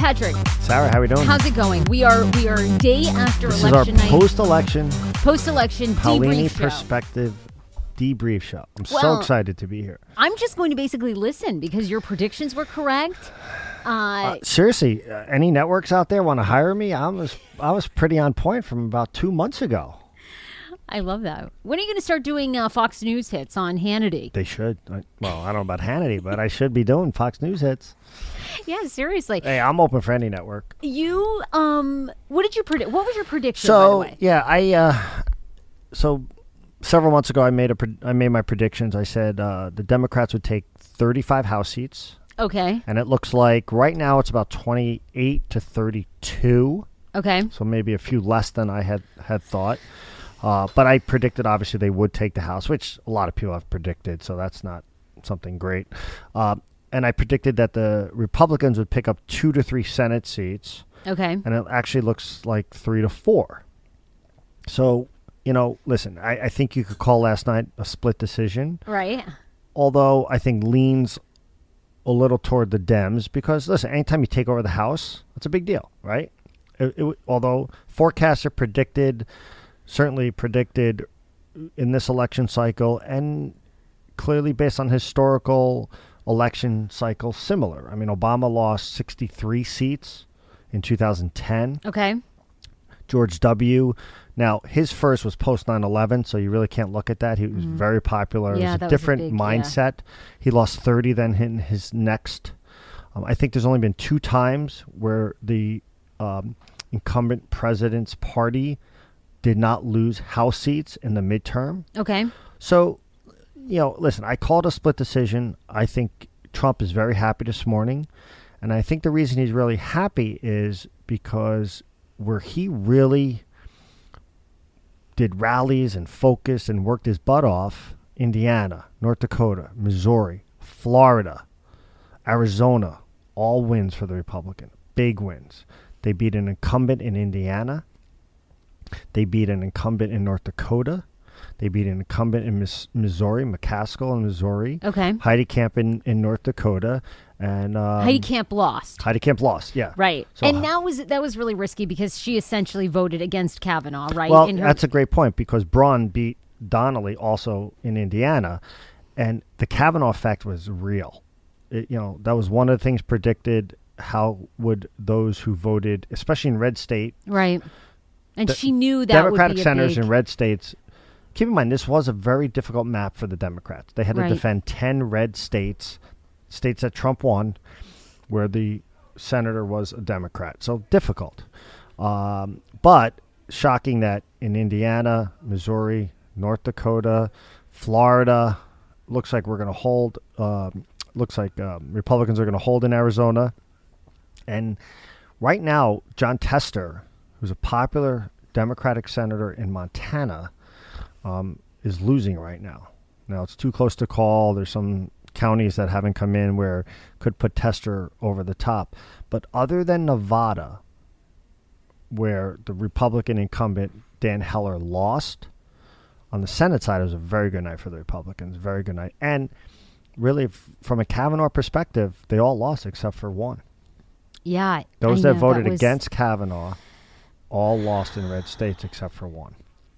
Patrick, Sarah, how are we doing? how's it going? We are we are day after this is our election night, post-election post election Paolini debrief show. perspective debrief show. I'm so excited to be here. I'm just going to basically listen because your predictions were correct. Uh, Seriously, uh, any networks out there want to hire me? I was I was pretty on point from about two months ago. I love that. When are you going to start doing uh, Fox News hits on Hannity? They should. I, well, I don't know about Hannity, but I should be doing Fox News hits. Yeah, seriously. Hey, I'm open for any network. You um, what did you predict? What was your prediction? by the So way? yeah, I uh, so several months ago I made a pre- I made my predictions. I said uh, the Democrats would take 35 House seats, Okay. and it looks like right now it's about 28 to 32. Okay. so maybe a few less than I had had thought. Uh, but I predicted obviously they would take the House, which a lot of people have predicted, so that's not something great. Uh, and I predicted that the Republicans would pick up two to three Senate seats, Okay. and it actually looks like three to four. So you know, listen, I, I think you could call last night a split decision Right. although I think leans a little toward the Dems because listen, anytime you take over the House, that's a big deal, right? It, it, although forecaster predicted, certainly predicted in this election cycle, and clearly based on historical election cycles, similar. I mean, Obama lost 63 seats in 2010. Okay. George W. Now, his first was post 9 11, so you really can't look at that. He was very popular. Yeah, it was a was a different big- yeah. mindset. He lost 30 then in his next. Um, I think there's only been two times where the um, incumbent president's party did not lose House seats in the midterm. Okay. So, you know, listen, I called a split decision. I think Trump is very happy this morning. And I think the reason he's really happy is because where he really did rallies and focused and worked his butt off Indiana, North Dakota, Missouri, Florida, Arizona, all wins for the Republican. Big wins. They beat an incumbent in Indiana. They beat an incumbent in North Dakota. They beat an incumbent in Miss, Missouri, McCaskill in Missouri. Okay. Heidi Heitkamp in, in North Dakota. And um, Heidi Heitkamp lost. Heidi Heitkamp lost, yeah. Right. So- and that was that was really risky because she essentially voted against Kavanaugh, right? Well, In her- that's a great point because Braun beat Donnelly also in Indiana, and the Kavanaugh effect was real. It, you know, that was one of the things predicted. How would those who voted, especially in red state, right. And the she knew that Democratic would be a senators big, in red states. Keep in mind, this was a very difficult map for the Democrats. They had Right. to defend 10 red states, states that Trump won, where the senator was a Democrat. So difficult. Um, but shocking that in Indiana, Missouri, North Dakota, Florida, looks like we're going to hold, um, looks like um, Republicans are going to hold in Arizona. And right now, Jon Tester, who's a popular Democratic senator in Montana, um, is losing right now. Now it's too close to call. There's some counties that haven't come in where could put Tester over the top. But other than Nevada, where the Republican incumbent Dean Heller lost, on the Senate side, it was a very good night for the Republicans. Very good night. And really, f- from a Kavanaugh perspective, they all lost except for one. Yeah. Those I that know, voted was- against Kavanaugh all lost in red states except for one.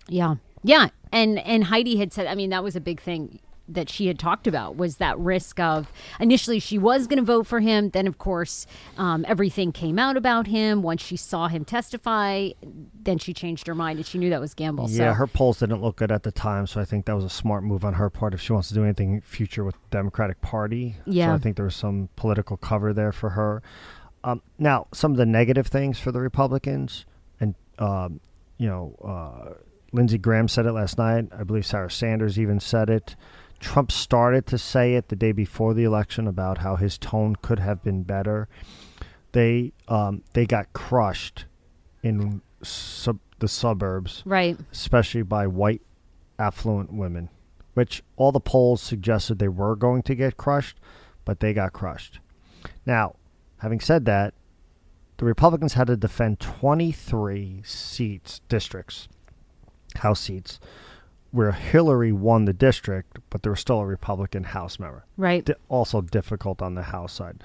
Yeah. Yeah. And and Heidi had said I mean that was a big thing that she had talked about was that risk of initially she was going to vote for him then of course um, everything came out about him once she saw him testify then she changed her mind and she knew that was gamble Yeah, so her polls didn't look good at the time, so I think that was a smart move on her part if she wants to do anything future with the Democratic Party. Yeah. So I think there was some political cover there for her. Um, now, some of the negative things for the Republicans, um, you know, uh, Lindsey Graham said it last night. I believe Sarah Sanders even said it. Trump started to say it the day before the election about how his tone could have been better. They um, they got crushed in sub- the suburbs right especially by white affluent women, which all the polls suggested they were going to get crushed, but they got crushed. Now, having said that, the Republicans had to defend 23 seats, districts, House seats, where Hillary won the district, but there was still a Republican House member. right Di- also difficult on the House side.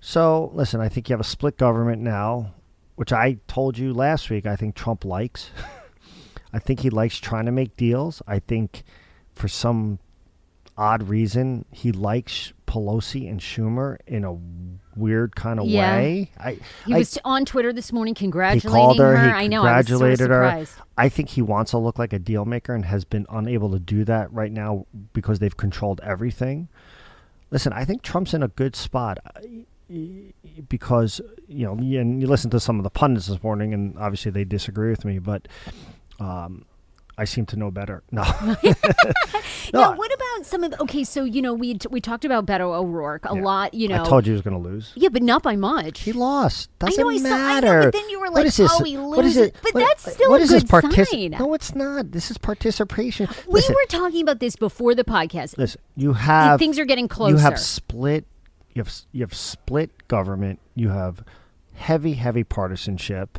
So listen, I think you have a split government now, which I told you last week. I think Trump likes. I think he likes trying to make deals. I think for some odd reason he likes Pelosi and Schumer in a weird kind of Yeah. way. I He I, was on Twitter this morning he congratulating called her. her. He I know. I was of her. surprised. I think he wants to look like a deal maker and has been unable to do that right now because they've controlled everything. Listen, I think Trump's in a good spot because you know, and you listen to some of the pundits this morning, and obviously they disagree with me, but um, I seem to know better. No, No, Now, what about some of? Okay, so you know, we we talked about Beto O'Rourke a Yeah. lot. You know, I told you he was going to lose. yeah, but not by much. He lost. I Doesn't know, I saw- I know, matter. but then you were like, "Oh, he What is it? But what- that's still what a is this good partici- sign. No, it's not. This is participation. we Listen, were talking about this before the podcast. listen. You have Things are getting closer. You have split. You have you have split government. You have heavy, heavy partisanship.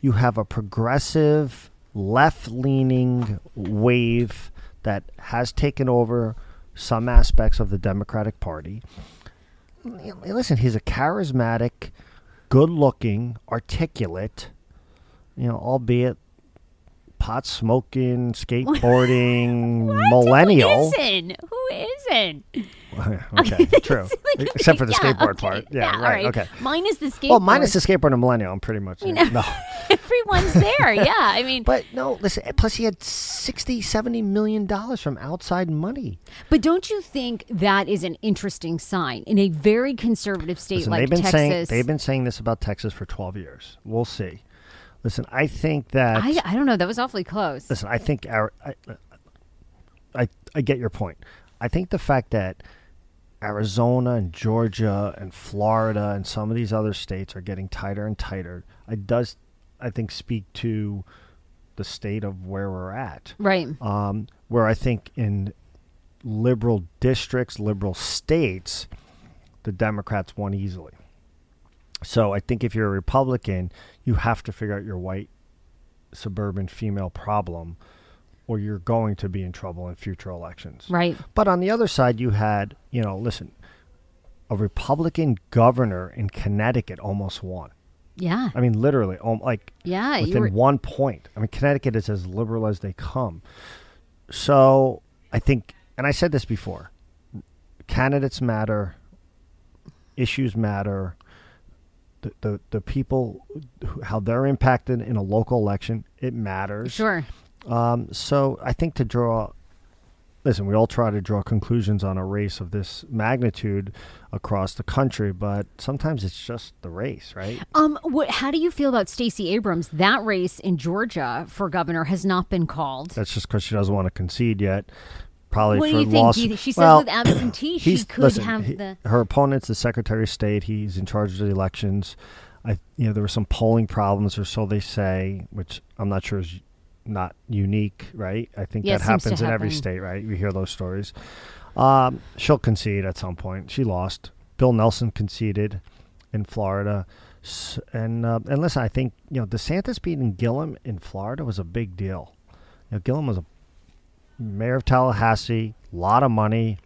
You have a progressive, left-leaning wave that has taken over some aspects of the Democratic Party. Listen, he's a charismatic, good-looking, articulate. You know, albeit pot smoking, skateboarding, millennial. Who isn't? Who isn't? okay, true. Except for the Yeah, skateboard okay, part. Yeah, right. Okay. Minus the skateboard. Well, minus the skateboard and millennial, I'm pretty much. know. no. Everyone's there. Yeah, I mean, But no, listen, plus he had 60, 70 million dollars from outside money. but don't you think that is an interesting sign in a very conservative state Listen, like they've been Texas? saying they've been saying this about Texas for 12 years. We'll see. Listen, I think that I, I don't know. That was awfully close. listen, I think our I, I I get your point. I think the fact that Arizona and Georgia and Florida and some of these other states are getting tighter and tighter. It does, I think, speak to the state of where we're at. Right. Um, where I think in liberal districts, liberal states, the Democrats won easily. So I think if you're a Republican, you have to figure out your white suburban female problem, or you're going to be in trouble in future elections. Right. But on the other side, you had, you know, listen, a Republican governor in Connecticut almost won. Yeah. I mean, literally, like Yeah. Within were, one point. I mean, Connecticut is as liberal as they come. So I think, and I said this before, candidates matter, issues matter. The, the, the people, who- how they're impacted in a local election, it matters. sure. Um, so I think to draw, listen, we all try to draw conclusions on a race of this magnitude across the country, but sometimes it's just the race, right? Um, what? How do you feel about Stacey Abrams? That race in Georgia for governor has not been called. That's just because she doesn't want to concede yet. Probably What do for you think? loss. Do you- she says well, with absentee, she could listen, have he- the. her opponent's the Secretary of State. He's in charge of the elections. I, you know, there were some polling problems, or so they say, which I'm not sure is not unique, right? I think Yeah, that happens in every state, right? We hear those stories. Um, she'll concede at some point. She lost. Bill Nelson conceded in Florida, S- and uh, and listen, I think you know DeSantis beating Gillum in Florida was a big deal. You know, Gillum was a mayor of Tallahassee, a lot of money,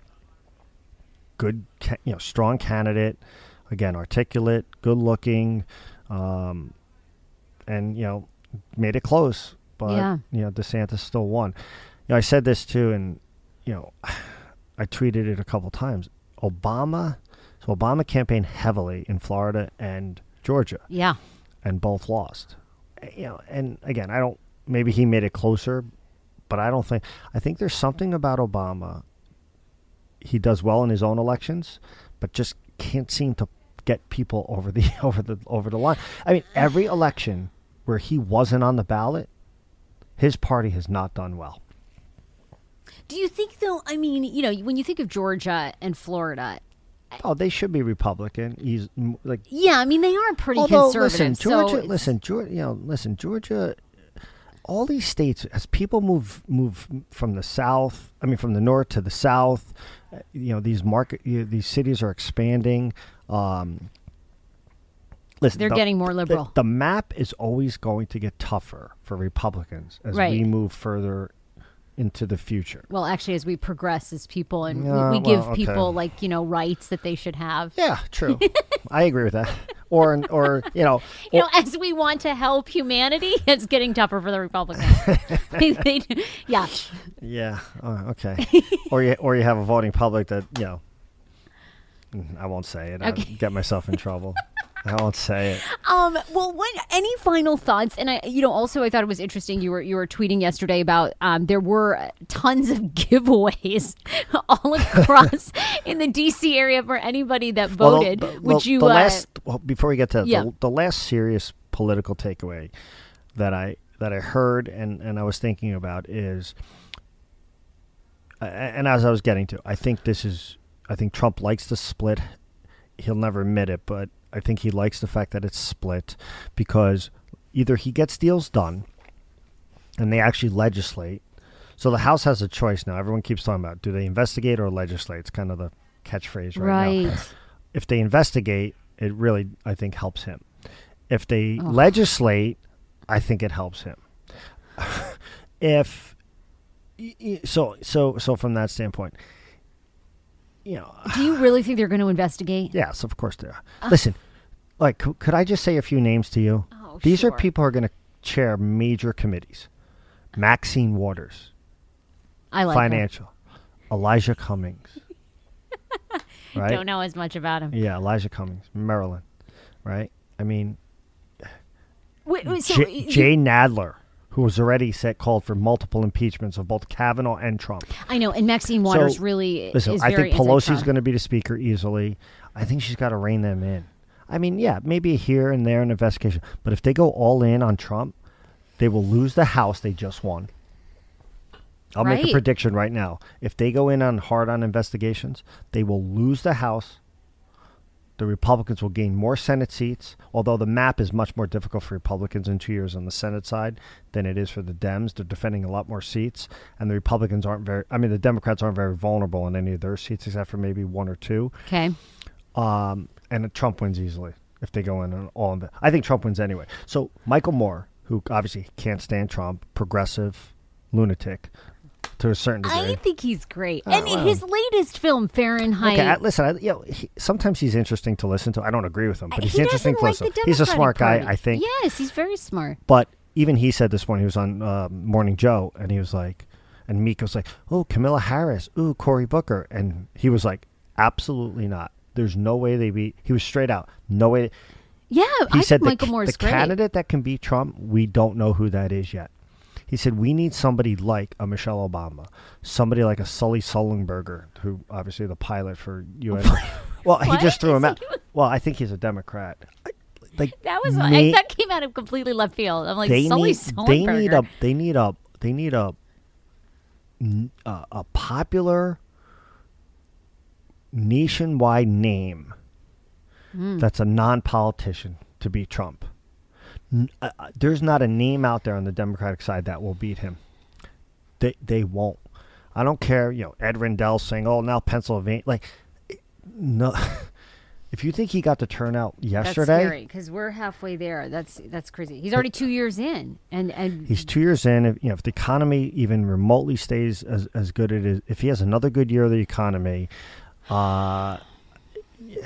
good, ca- you know, strong candidate. Again, articulate, good looking, um, and you know, made it close. But Yeah. you know, DeSantis still won. You know, I said this too, and you know, I tweeted it a couple times. Obama, so Obama campaigned heavily in Florida and Georgia Yeah. and both lost. Eh, You know, and again, I don't. Maybe he made it closer, but I don't think. I think there's something about Obama. He does well in his own elections, but just can't seem to get people over the over the over the line. I mean, every election where he wasn't on the ballot, his party has not done well. Do you think though? I mean, you know, when you think of Georgia and Florida, Oh, they should be Republican. He's like yeah, I mean they are pretty Although, conservative. listen, Georgia. it's- listen, Georgia. You know, listen, Georgia. All these states, as people move move from the south, I mean, from the north to the south, uh, you know, these market, you know, these cities are expanding. Um, listen, They're the- getting more liberal. The, map is always going to get tougher for Republicans as Right. we move further into the future. Well, actually, as we progress as people and Yeah, we, we give well, okay. people like you know rights that they should have. Yeah, true. I agree with that. Or or you know, You know, as we want to help humanity, it's getting tougher for the Republicans. They- they- yeah, yeah, uh, okay. or you or you have a voting public that you know. mm, I won't say it. Okay. I'll get myself in trouble. I won't say it. Um, well, what any final thoughts? And I, you know, also I thought it was interesting. You were you were tweeting yesterday about um, there were tons of giveaways all across in the D.C. area for anybody that Well, the- voted. Would well, you? The uh, last, well, before we get to Yeah. the, the last serious political takeaway that I that I heard and and I was thinking about is, and as I was getting to, I think this is, I think Trump likes the split. He'll never admit it, but I think he likes the fact that it's split because either he gets deals done, and they actually legislate. So the House has a choice now. Everyone keeps talking about do they investigate or legislate? It's kind of the catchphrase right, now right. if they investigate, it really I think helps him. If they Ugh. legislate, I think it helps him. if so so so from that standpoint, you know, Do you really think they're going to investigate? yes, of course they are. Ah. Listen, like c- could I just say a few names to you? Oh, These sure. are people who are going to chair major committees. Maxine Waters, I like her. financial. Elijah Cummings. right? Don't know as much about him. Yeah, Elijah Cummings, Maryland, right? I mean, Wait, wait, so J- you- Jay Nadler, who was already set called for multiple impeachments of both Kavanaugh and Trump. I know, and Maxine Waters So, really Listen, is I think Pelosi's anti-Trump. going to be the speaker easily. I think she's got to rein them in. I mean, yeah, maybe here and there an investigation, but if they go all in on Trump, they will lose the House they just won. I'll make a prediction right now. If they go in on hard on investigations, they will lose the House. The Republicans will gain more Senate seats, although the map is much more difficult for Republicans in two years on the Senate side than it is for the Dems. They're defending a lot more seats, and the Republicans aren't very. I mean, the Democrats aren't very vulnerable in any of their seats except for maybe one or two. Okay. Um, and Trump wins easily if they go in on all of it. I think Trump wins anyway. So Michael Moore, who obviously can't stand Trump, progressive, lunatic, to a certain degree. I think he's great. Oh, and well. his latest film, Fahrenheit. Okay, I, listen. I, you know, he, sometimes he's interesting to listen to. I don't agree with him, but he's he interesting to like listen. the he's a smart guy, I think. Yes, he's very smart. But even he said this morning he was on uh, Morning Joe, and he was like, and Mika was like, "Oh, Kamala Harris, ooh, Cory Booker," and he was like, "Absolutely not. There's no way they beat." He was straight out, "No way." Yeah, He I said think the, Michael ca- Moore the great. candidate that can beat Trump, we don't know who that is yet. He said we need somebody like a Michelle Obama, somebody like a Sully Sullenberger, who obviously the pilot for UN. well, he just threw him out. Well, I think he's a Democrat. I- Like That was may- that came out of completely left field. I'm like they Sully need they need a they need a they need a a popular nationwide name Hmm. that's a non-politician to be Trump. Uh, uh, there's not a name out there on the Democratic side that will beat him. They they won't. I don't care. You know, Ed Rendell saying, "Oh, now Pennsylvania." Like, no. If you think he got the turnout yesterday, because we're halfway there. That's that's crazy. He's already two years in, and and He's two years in. If, you know, if the economy even remotely stays as, as good as it is, if he has another good year of the economy, uh, yeah.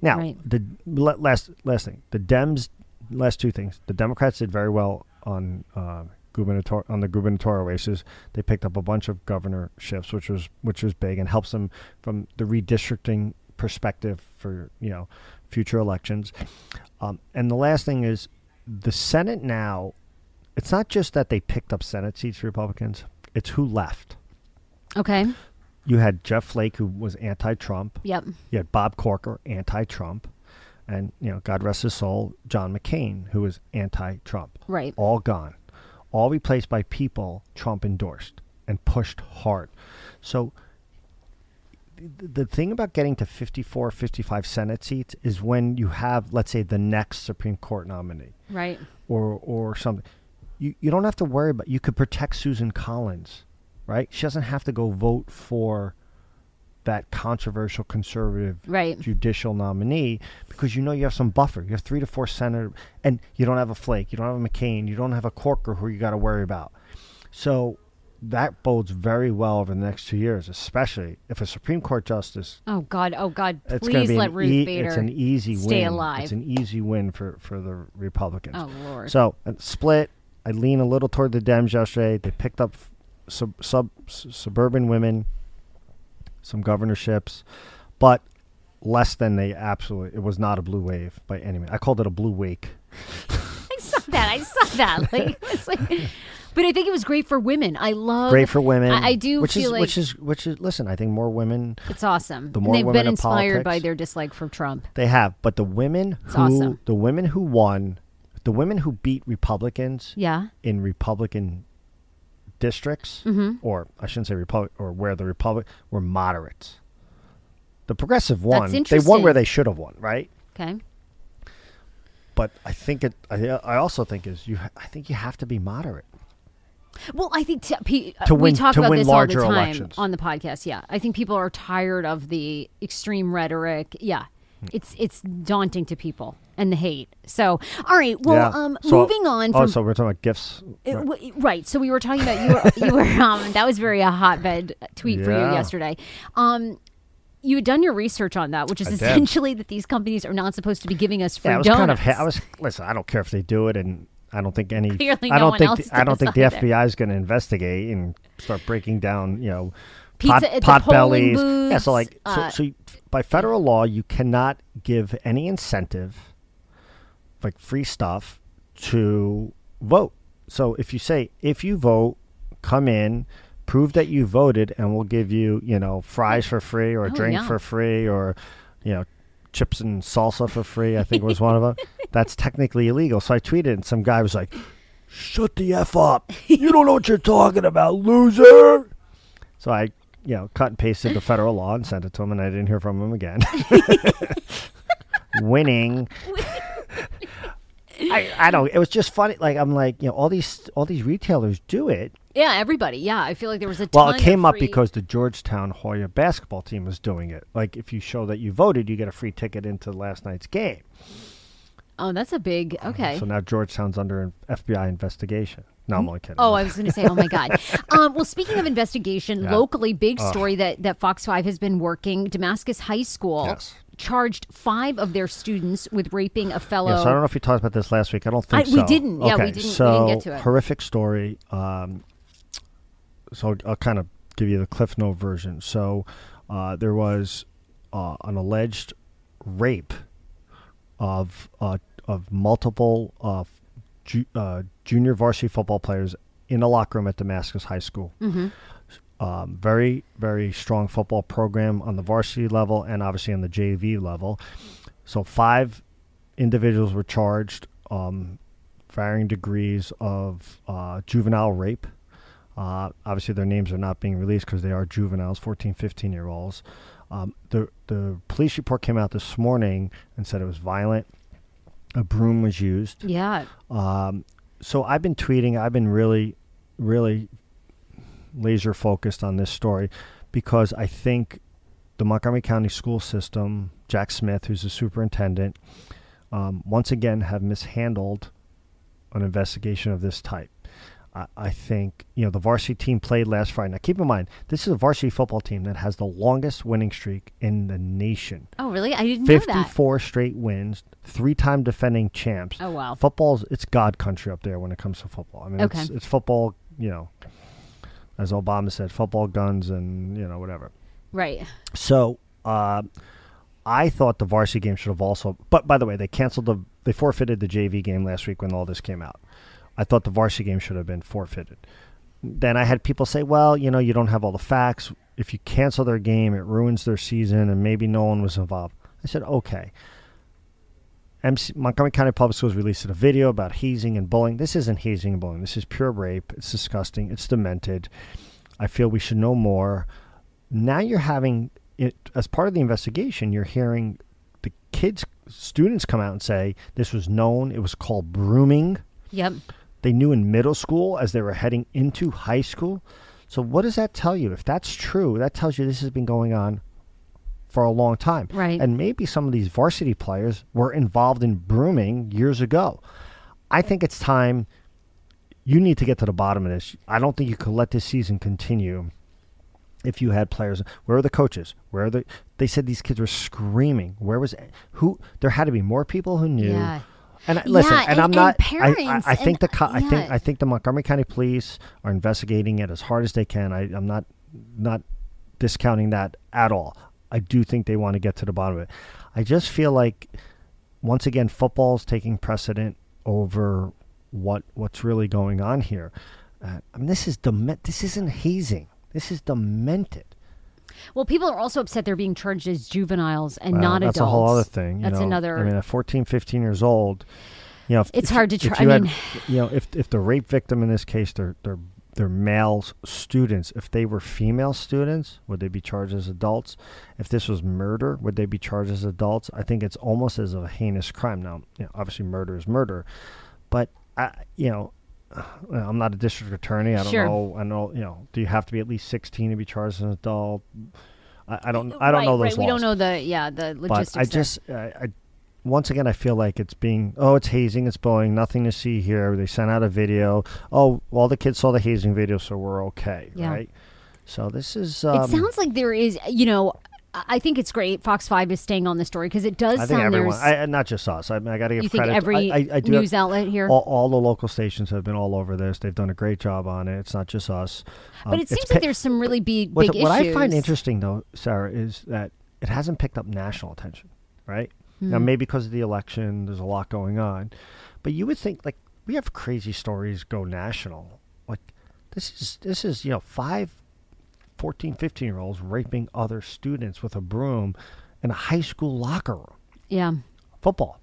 now Right. the last last thing, the Dems, last two things. The Democrats did very well on uh, gubernator on the gubernatorial races. They picked up a bunch of governorships, which was which was big and helps them from the redistricting perspective for you know future elections. Um, and the last thing is the Senate now it's not just that they picked up Senate seats for Republicans, it's who left. okay, You had Jeff Flake, who was anti Trump. yep, You had Bob Corker, anti Trump. And, you know, God rest his soul, John McCain, who was anti Trump. right. All gone. All replaced by people Trump endorsed and pushed hard. So the, the thing about getting to 54, 55 Senate seats is when you have, let's say, the next Supreme Court nominee. Right. or or something. You you don't have to worry about. You could protect Susan Collins, right? She doesn't have to go vote for that controversial conservative Right. judicial nominee because you know you have some buffer. You have three to four senator, and you don't have a Flake, you don't have a McCain, you don't have a Corker who you got to worry about. So that bodes very well over the next two years, especially if a Supreme Court justice. Oh God! Oh God! Please let Ruth e- Bader It's an easy stay win. alive. It's an easy win for for the Republicans. oh Lord! So uh, split. I lean a little toward the Dems yesterday. They picked up sub, sub s- suburban women, some governorships, but less than they absolutely. It was not a blue wave by any means. I called it a blue wake. I saw that. I saw that. Like, it's like, but I think it was great for women. I love. Great for women. I- I do which feel is like- which is which is. Listen, I think more women It's awesome. The And more they've women been in inspired by their dislike for Trump. they have, but the women It's who awesome. the women who won, the women who beat Republicans Yeah. in Republican districts, Mm-hmm. or I shouldn't say Republic, or where the Republic were moderates. The progressive won. They won where they should have won, right? Okay. But I think it. I, I also think is you. I think you have to be moderate. Well, I think t- pe- To we talk to about win this larger all the time elections. on the podcast. Yeah, I think people are tired of the extreme rhetoric. Yeah. It's it's daunting to people and the hate. So, all right. Well, yeah. um, So- moving on Oh, so we're talking about gifts. It, right. w- right. So we were talking about you were you were um that was very a hotbed tweet for you yesterday. Um you had done your research on that, which is I did. essentially that these companies are not supposed to be giving us free Yeah, I was donuts. kind of. Ha- I was. Listen, I don't care if they do it, and I don't think any. Clearly I no don't one think. the, I don't think the. FBI is going to investigate and start breaking down. You know, Pizza pot, pot bellies. Yeah, so booths, like, uh, so, so you, by federal law, you cannot give any incentive, like free stuff, to vote. So if you say if you vote, come in, prove that you voted, and we'll give you, you know, fries for free or a Oh, drink yeah. for free or, you know, chips and salsa for free. I think was one of them. That's technically illegal. So I tweeted, and some guy was like, "Shut the f up! You don't know what you're talking about, loser." So I, you know, cut and pasted the federal law and sent it to him, and I didn't hear from him again. Winning. I, I don't. It was just funny. Like I'm like, you know, all these all these retailers do it. Yeah, everybody. Yeah, I feel like there was a Well, it came of up because the Georgetown Hoya basketball team was doing it. Like if you show that you voted, you get a free ticket into last night's game. Oh, that's a big uh, okay. So now Georgetown's under an FBI investigation. No, I'm only kidding. Oh, I was going to say, oh my God. Um, well, speaking of investigation, Yeah. locally, big Ugh. story that, that Fox 5 has been working. Damascus High School Yes. charged five of their students with raping a fellow. Yeah, so I don't know if you talked about this last week. I don't think I- so. we didn't. Yeah, we didn't- we So didn't get to it. horrific story. Um, so I'll, I'll kind of give you the Cliff Note version. So uh, there was uh, an alleged rape of uh, of multiple uh, ju- uh, junior varsity football players in a locker room at Damascus High School. Mhm. Um, very very strong football program on the varsity level and obviously on the JV level. So five individuals were charged, um, varying degrees of uh, juvenile rape. Uh, obviously, their names are not being released because they are juveniles, 14, 15 year olds. Um, the the police report came out this morning and said it was violent. A broom was used. Yeah. Um, so I've been tweeting. I've been really, really laser focused on this story because I think the Montgomery County school system, Jack Smith, who's the superintendent, um, once again have mishandled an investigation of this type. I, I think you know the varsity team played last Friday. Now keep in mind this is a varsity football team that has the longest winning streak in the nation. Oh, really? I didn't know that. 54 straight wins, three-time defending champs. Oh, wow. Football's it's god country up there when it comes to football. I mean, Okay. it's, it's football. You know, as Obama said, football, guns, and you know whatever. Right. So uh, I thought the varsity game should have also. But by the way, they canceled the they forfeited the JV game last week when all this came out. I thought the varsity game should have been forfeited. Then I had people say, "Well, you know, you don't have all the facts. If you cancel their game, it ruins their season, and maybe no one was involved." I said, "Okay." MC, Montgomery County Public Schools released a video about hazing and bullying. This isn't hazing and bullying. This is pure rape. It's disgusting. It's demented. I feel we should know more. Now you're having it as part of the investigation. You're hearing the kids, students come out and say this was known. It was called brooming. Yep. They knew in middle school as they were heading into high school. So what does that tell you? If that's true, that tells you this has been going on for a long time. Right. And maybe some of these varsity players were involved in brooming years ago. I think it's time you need to get to the bottom of this. I don't think you could let this season continue if you had players. Where are the coaches? Where are the? They said these kids were screaming. Where was who? There had to be more people who knew. Yeah. And I- listen, Yeah, and, and- I'm and not. I, I, I think and- the co- I think. I think the Montgomery County Police are investigating it as hard as they can. I, I'm not not discounting that at all. I do think they want to get to the bottom of it. I just feel like once again football's taking precedent over what what's really going on here. Uh, I mean, this is dement. This isn't hazing. This is demented. Well, people are also upset they're being charged as juveniles and Well, not that's adults. That's a whole other thing. you That's know. another. I mean, at 14, 15 years old, you know, if, It's if- hard to try- you I had- mean- you know, if if the rape victim in this case, they're they're they're male students. If they were female students, would they be charged as adults? If this was murder, would they be charged as adults? I think it's almost as a heinous crime. Now, you know, obviously, murder is murder, but I, you know. I'm not a district attorney. I don't Sure. know. I know. You know. Do you have to be at least 16 to be charged as an adult? I, I don't. I don't right, know those right. We don't know the yeah the logistics. but I just, I, I, once again, I feel like it's being, oh, it's hazing, it's bullying, nothing to see here. They sent out a video. Oh, well, the kids saw the hazing video, so we're okay, Yeah. right? So this is. Um, it sounds like there is you know. I think it's great. Fox Five is staying on the story because it does I think sound everyone, there's. I, not just us. I, mean, I got to give you credit. to- every I, I, news have, outlet here? all, all the local stations have been all over this. They've done a great job on it. It's not just us. but Um, it seems like there's some really big big what I find interesting, though, Sarah, is that it hasn't picked up national attention, right? Hmm. Now, maybe because of the election, there's a lot going on. But you would think, like, we have crazy stories go national. Like, this is, this is you know, five 14, 15 year olds raping other students with a broom in a high school locker room. Yeah. Football.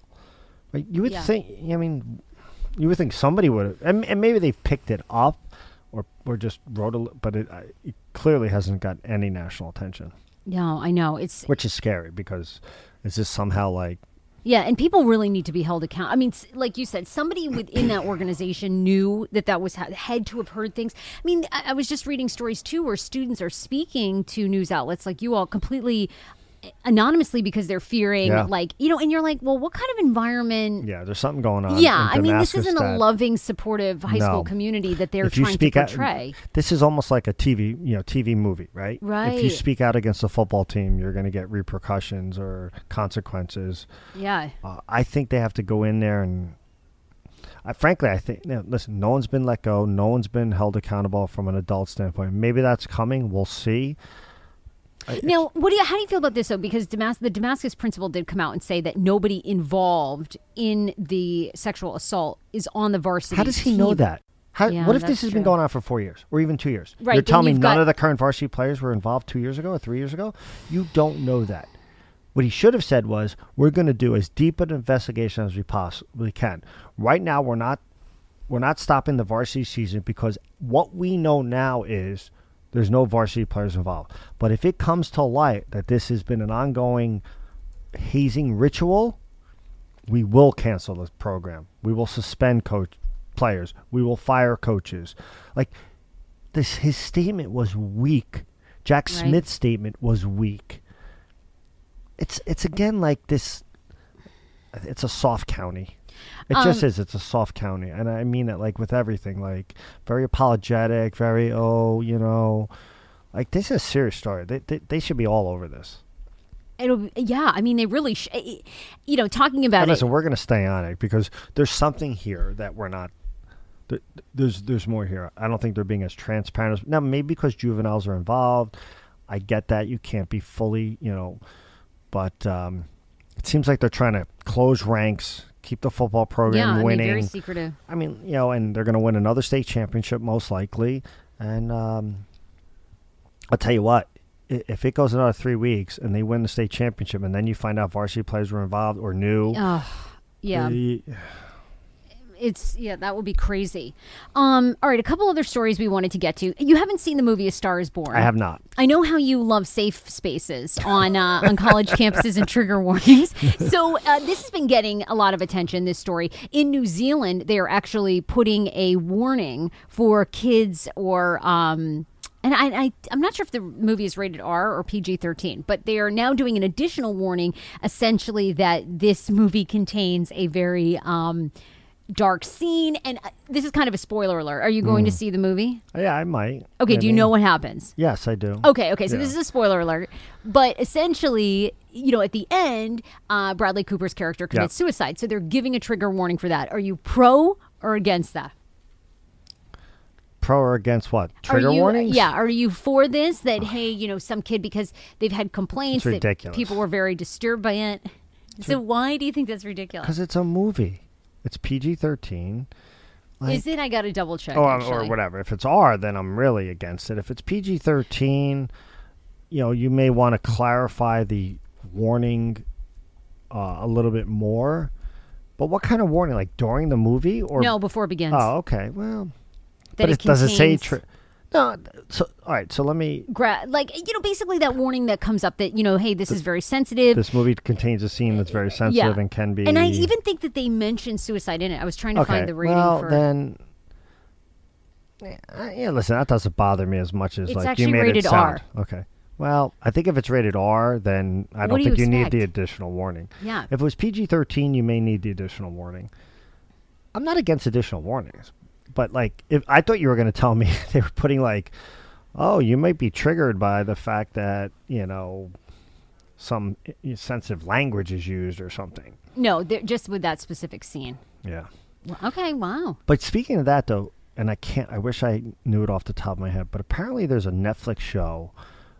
Right? You would Yeah. think, I mean, you would think somebody would, have, and, and maybe they've picked it up or, or just wrote a, but it, it clearly hasn't got any national attention, No, I know it's which is scary because is this somehow like, Yeah, and people really need to be held account. I mean, like you said, somebody within that organization knew that that was ha- had to have heard things. I mean, I, I was just reading stories too where students are speaking to news outlets like you all completely anonymously because they're fearing, Yeah. like you know, and you're like, well, what kind of environment? yeah, there's something going on. Yeah, I mean, this isn't a loving, supportive high No. school community that they're if you trying to speak out, portray. this is almost like a TV, you know, TV movie, right? Right if you speak out against a football team, you're going to get repercussions or consequences. yeah, Uh, I think they have to go in there and. I, frankly, I think. You know, listen, no one's been let go. No one's been held accountable from an adult standpoint. Maybe that's coming. We'll see. I- Now, what do you? How do you feel about this though? Because Damas- the Damascus principal did come out and say that nobody involved in the sexual assault is on the varsity. How does he know that? How, Yeah, what if this has been going on for four years or even two years? Right, You're telling me you've none got- of the current varsity players were involved two years ago or three years ago? You don't know that. What he should have said was, "We're going to do as deep an investigation as we possibly can. Right now, we're not, we're not stopping the varsity season because what we know now is there's no varsity players involved. But if it comes to light that this has been an ongoing hazing ritual, we will cancel this program. We will suspend coach players. We will fire coaches. Like this his statement was weak. Jack Right. Smith's statement was weak. It's it's again like this it's a soft county. It just Um, is. It's a soft county, and I mean it like with everything. Like very apologetic, very oh, you know, like this is a serious story. They they, they should be all over this. It'll, yeah, I mean, they really, sh- eh, you know, talking about And it. listen, we're going to stay on it because there's something here that we're not. There's there's more here. I don't think they're being as transparent as now. Maybe because juveniles are involved. I get that you can't be fully, you know, but um, it seems like they're trying to close ranks, keep the football yeah, program mean, winning. very secretive. I mean, you know, and they're going to win another state championship most likely. And um, I'll tell you what, if it goes another three weeks and they win the state championship, and then you find out varsity players were involved or knew, Oh, yeah, eh, it's yeah, that would be crazy. Um, all right, a couple other stories we wanted to get to. You haven't seen the movie A Star Is Born. I have not. I know how you love safe spaces on uh, on college campuses and trigger warnings. So uh, this has been getting a lot of attention. This story in New Zealand, they are actually putting a warning for kids or. Um, and I, I, I'm not sure if the movie is rated R or PG 13, but they are now doing an additional warning, essentially, that this movie contains a very um, dark scene. And uh, this is kind of a spoiler alert. Are you going to Mm. see the movie? Yeah, I might. Okay, do you maybe. know what happens? Yes, I do. Okay, okay. So this is a spoiler alert, but essentially, you know, at the end, uh, Bradley Cooper's character commits suicide. So they're giving a trigger warning for that. Are you pro or against that? Pro or against what? Trigger you, warnings? Yeah. Are you for this? That hey, you know, some kid because they've had complaints It's that ridiculous. people were very disturbed by it. So why do you think that's ridiculous? Because it's a movie. It's PG thirteen. Like, Is it? I got to double check. or, or whatever. If it's R, then I'm really against it. If it's PG thirteen, you know, you may want to clarify the warning uh, a little bit more. But what kind of warning? Like during the movie, or No, before it begins. Oh, okay. Well, that but it, does it say? Tri- no. So all right. So let me. gra- like you know, basically that warning that comes up that you know, hey, this is very sensitive. This movie contains a scene that's very sensitive and can be. And I even think that they mentioned suicide in it. I was trying to okay. find the rating well, for. then. Yeah, uh, yeah, listen, that doesn't bother me as much as It's like you made rated it R. sound. Okay. Well, I think if it's rated R, then I don't do think you need the additional warning. yeah, If it was PG thirteen, you may need the additional warning. I'm not against additional warnings, but like, if I thought you were going to tell me they were putting like, oh, you might be triggered by the fact that you know some eh, eh, sensitive language is used or something. no, just with that specific scene. Yeah. Well, Okay, wow. But speaking of that, though, and I can't, I wish I knew it off the top of my head, but apparently there's a Netflix show.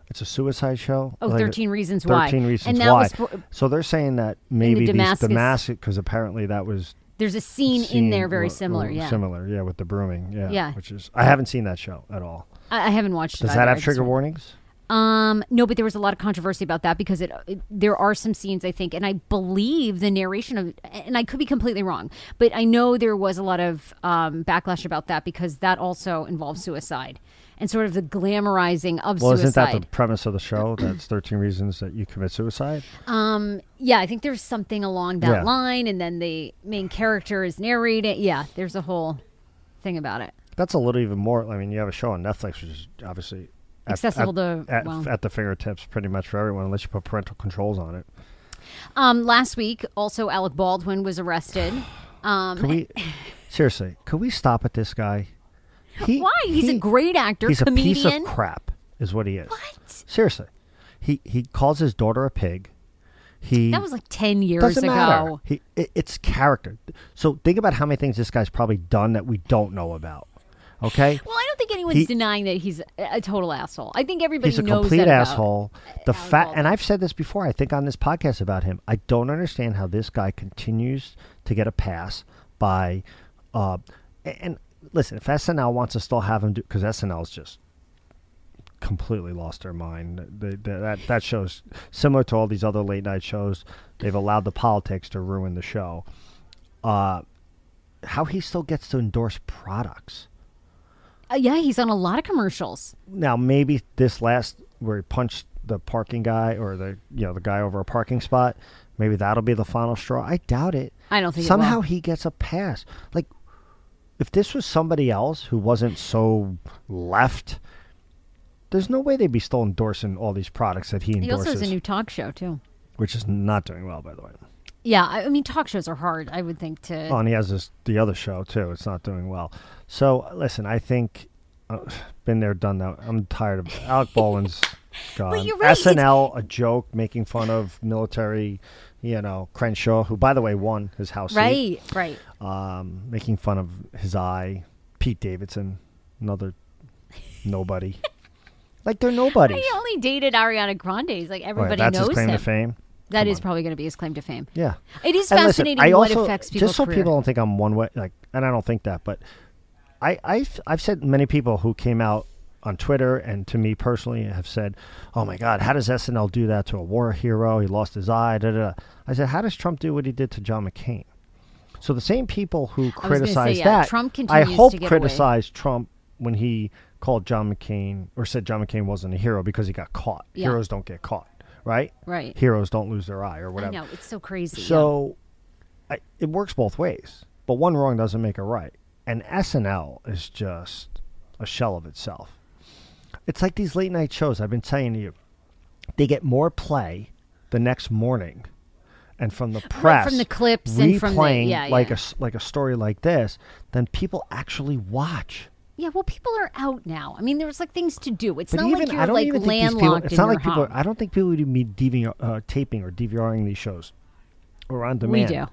It's a suicide show. Oh, Like, 13 Reasons Why. 13 Reasons and that Why. was for, So they're saying that maybe the Damascus- Damascus, because apparently that was there's a scene, in there very wa- similar. wa- Yeah, Similar, yeah, with the brooming. Yeah. Yeah. Which is, I haven't seen that show at all. I, I haven't watched it. Does either. that have just- trigger warnings? Um, no, but there was a lot of controversy about that because it, it there are some scenes I think, and I believe the narration of, and I could be completely wrong, but I know there was a lot of um, backlash about that because that also involves suicide and sort of the glamorizing of Well, isn't that the premise of the show? That's 13 reasons that you commit suicide? Um, yeah, I think there's something along that Yeah. line, and then the main character is narrating. Yeah, there's a whole thing about it. That's a little even more. I mean, you have a show on Netflix, which is obviously at- Accessible at, to- at, well. at the fingertips pretty much for everyone, unless you put parental controls on it. Um, last week, also Alec Baldwin was arrested. Um, Could we seriously? Could we stop at this guy? He, why? He's a great actor, He's comedian. a piece of crap, is what he is. What? Seriously, he he calls his daughter a pig. He That was like ten years doesn't ago. matter. He it, it's character. So think about how many things this guy's probably done that we don't know about. Okay. Well, I don't think anyone's He- denying that he's a, total asshole. I think everybody He's a knows complete that asshole. The fact, and I've said this before. I think on this podcast about him. I don't understand how this guy continues to get a pass by. Uh, and listen, if SNL wants to still have him do, because SNL's just completely lost their mind. They, they, that that show's similar to all these other late night shows. They've allowed the politics to ruin the show. Uh, how he still gets to endorse products. Uh, yeah, he's on a lot of commercials. now maybe this last where he punched the parking guy or the you know the guy over a parking spot maybe that'll be the final straw i doubt it I don't think somehow he gets a pass like if this was somebody else who wasn't so left there's no way they'd be still endorsing all these products that he endorses. He also has a new talk show too. which is not doing well by the way Yeah, I, I mean, talk shows are hard. I would think to. oh and he has this the other show too it's not doing well so listen i think uh, been there done that i'm tired of alec baldwin's gone you're right, it's- snl a joke making fun of military you know crenshaw who by the way won his house seat, right, right. um, making fun of his eye pete davidson another nobody like they're nobody. He only dated Ariana Grande. He's like everybody that's knows his claim him. to fame That Come is on. probably going to be his claim to fame. yeah It is And listen, fascinating I what also- affects people. just so career. people don't think I'm one way, like, and I don't think that, but I, I've, I've said many people who came out on Twitter and to me personally have said, "Oh my God, how does SNL do that to a war hero? He lost his eye." Da, da, da. I said, "How does Trump do what he did to John McCain?" So the same people who criticize yeah, that, Trump I hope to get away. criticized Trump when he called John McCain or said John McCain wasn't a hero because he got caught. Yeah. Heroes don't get caught, right? Right. Heroes don't lose their eye or I whatever. know it's so crazy. yeah. So I, it works both ways, but one wrong doesn't make a right. And SNL is just a shell of itself. It's like these late night shows. I've been saying to you, they get more play the next morning, and from the Right, press, from the clips and from the- replaying yeah, like yeah. a like a story like this, then people actually watch. Yeah, well, people are out now. I mean, there's like things to do. It's But not even like you're don't like even these people. It's not like people. home. I don't think people would be DVR, uh, taping or DVRing these shows or on demand. we do.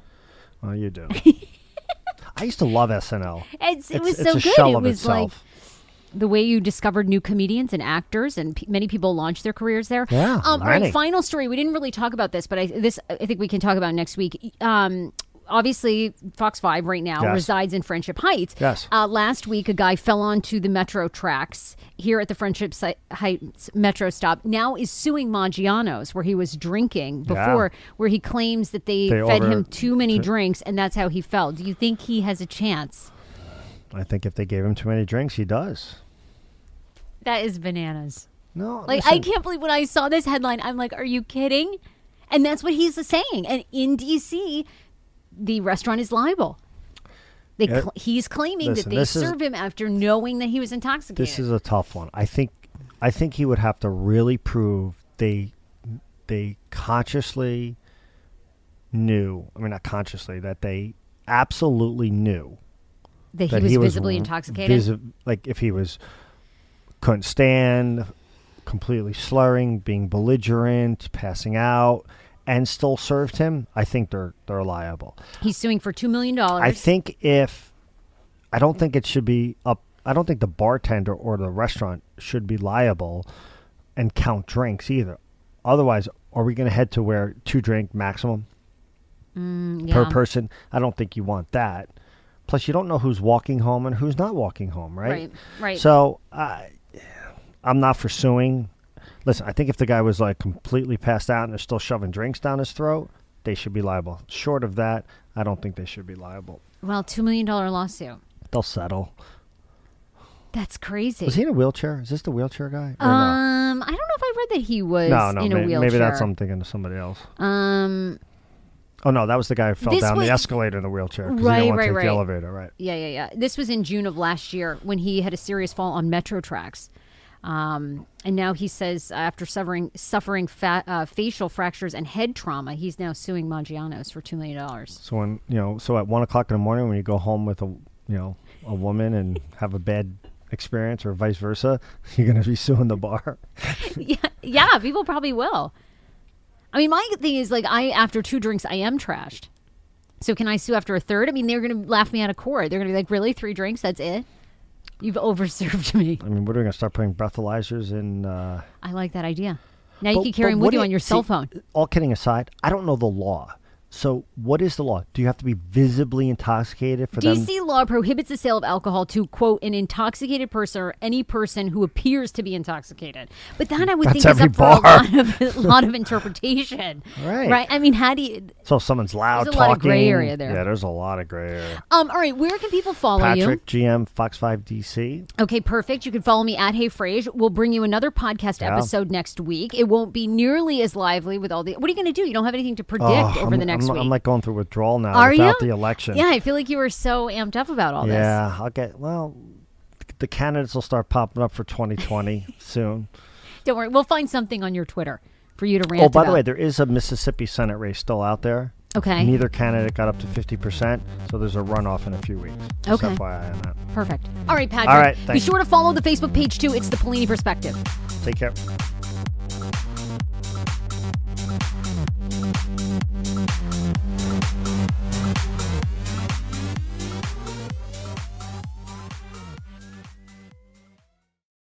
Well, you do. I used to love SNL. It's, it was it's so good. It was like itself. The way you discovered new comedians and actors, and p- many people launched their careers there. Yeah, Um, all right. Final story. We didn't really talk about this, but I this I think we can talk about next week. Um, obviously, Fox Five right now Yes. resides in Friendship Heights. Yes. Uh, last week, a guy fell onto the metro tracks here at the Friendship Si- Heights metro stop. Now is suing Maggiano's, where he was drinking Yeah. before, where he claims that they, They fed over- him too many drinks, and that's how he fell. Do you think he has a chance? I think if they gave him too many drinks, he does. That is bananas. No, Like I can't believe when I saw this headline, I'm like, "Are you kidding?" And that's what he's saying. And in DC, the restaurant is liable. They Yeah. cl- he's claiming Listen, that they this is- him after knowing that he was intoxicated. This is a tough one. I think I think he would have to really prove they they consciously knew. I mean, not consciously that they absolutely knew that he was he visibly intoxicated. visi- like if he was couldn't stand, completely slurring, being belligerent, passing out, and still served him. I think they're they're liable. he's suing for two million dollars. I think if I don't think it should be up. I don't think the bartender or the restaurant should be liable and count drinks either. Otherwise, are we going to head to where two drink maximum Mm, per person? I don't think you want that. Plus, you don't know who's walking home and who's not walking home, right? Right, right. So, I I'm not for suing. Listen, I think if the guy was like completely passed out and they're still shoving drinks down his throat, they should be liable. Short of that, I don't think they should be liable. well, two million dollar lawsuit. They'll settle. That's crazy. Was he in a wheelchair? Is this the wheelchair guy? Or um, I don't know if I read that he was no, no, in a may- wheelchair. maybe that's I'm thinking of somebody else. Um, Oh no, that was the guy who fell This down was- the escalator in the wheelchair because Right, he didn't want right, to take right. the elevator. Right. Yeah, yeah, yeah. This was in June of last year when he had a serious fall on metro tracks. Um, and now he says after suffering suffering fa- uh, facial fractures and head trauma, he's now suing Maggiano's for two million dollars. So when you know, so at one o'clock in the morning when you go home with a you know a woman and have a bad experience or vice versa, you're gonna be suing the bar. yeah, yeah, people probably will. I mean, my thing is like, I after two drinks, I am trashed. So can I sue after a third? I mean, they're going to laugh me out of court. They're going to be like, "Really, three drinks? That's it? You've overserved me." I mean, what are we gonna start putting breathalyzers in? Uh, I like that idea. Now you can carry them with you on your cell phone. All kidding aside, I don't know the law. So what is the law? Do you have to be visibly intoxicated for them? DC law prohibits the sale of alcohol to quote an intoxicated person or any person who appears to be intoxicated. But that I would That's think is up for a lot of a lot of interpretation. Right. Right. I mean, how do you? So if someone's loud There's a talking, lot of gray area there. Yeah, there's a lot of gray area. Um. All right. Where can people follow you? Patrick GM Fox Five DC. Okay, perfect. You can follow me at Hey Frage. We'll bring you another podcast Yeah. episode next week. It won't be nearly as lively with all the. What are you going to do? You don't have anything to predict Oh, over I'm, the next I'm, week. I'm like going through withdrawal now are without you? the election. Yeah, I feel like you were so amped up about all this. Yeah, I'll get well. The candidates will start popping up for 2020 soon. Don't worry. We'll find something on your Twitter for you to rant Oh, by the way, there is a Mississippi Senate race still out there. Okay. Neither candidate got up to 50%, so there's a runoff in a few weeks. Just Okay. FYI on that. Perfect. All right, Patrick. All right, Be sure to follow the Facebook page too. It's the Paolini Perspective. Take care.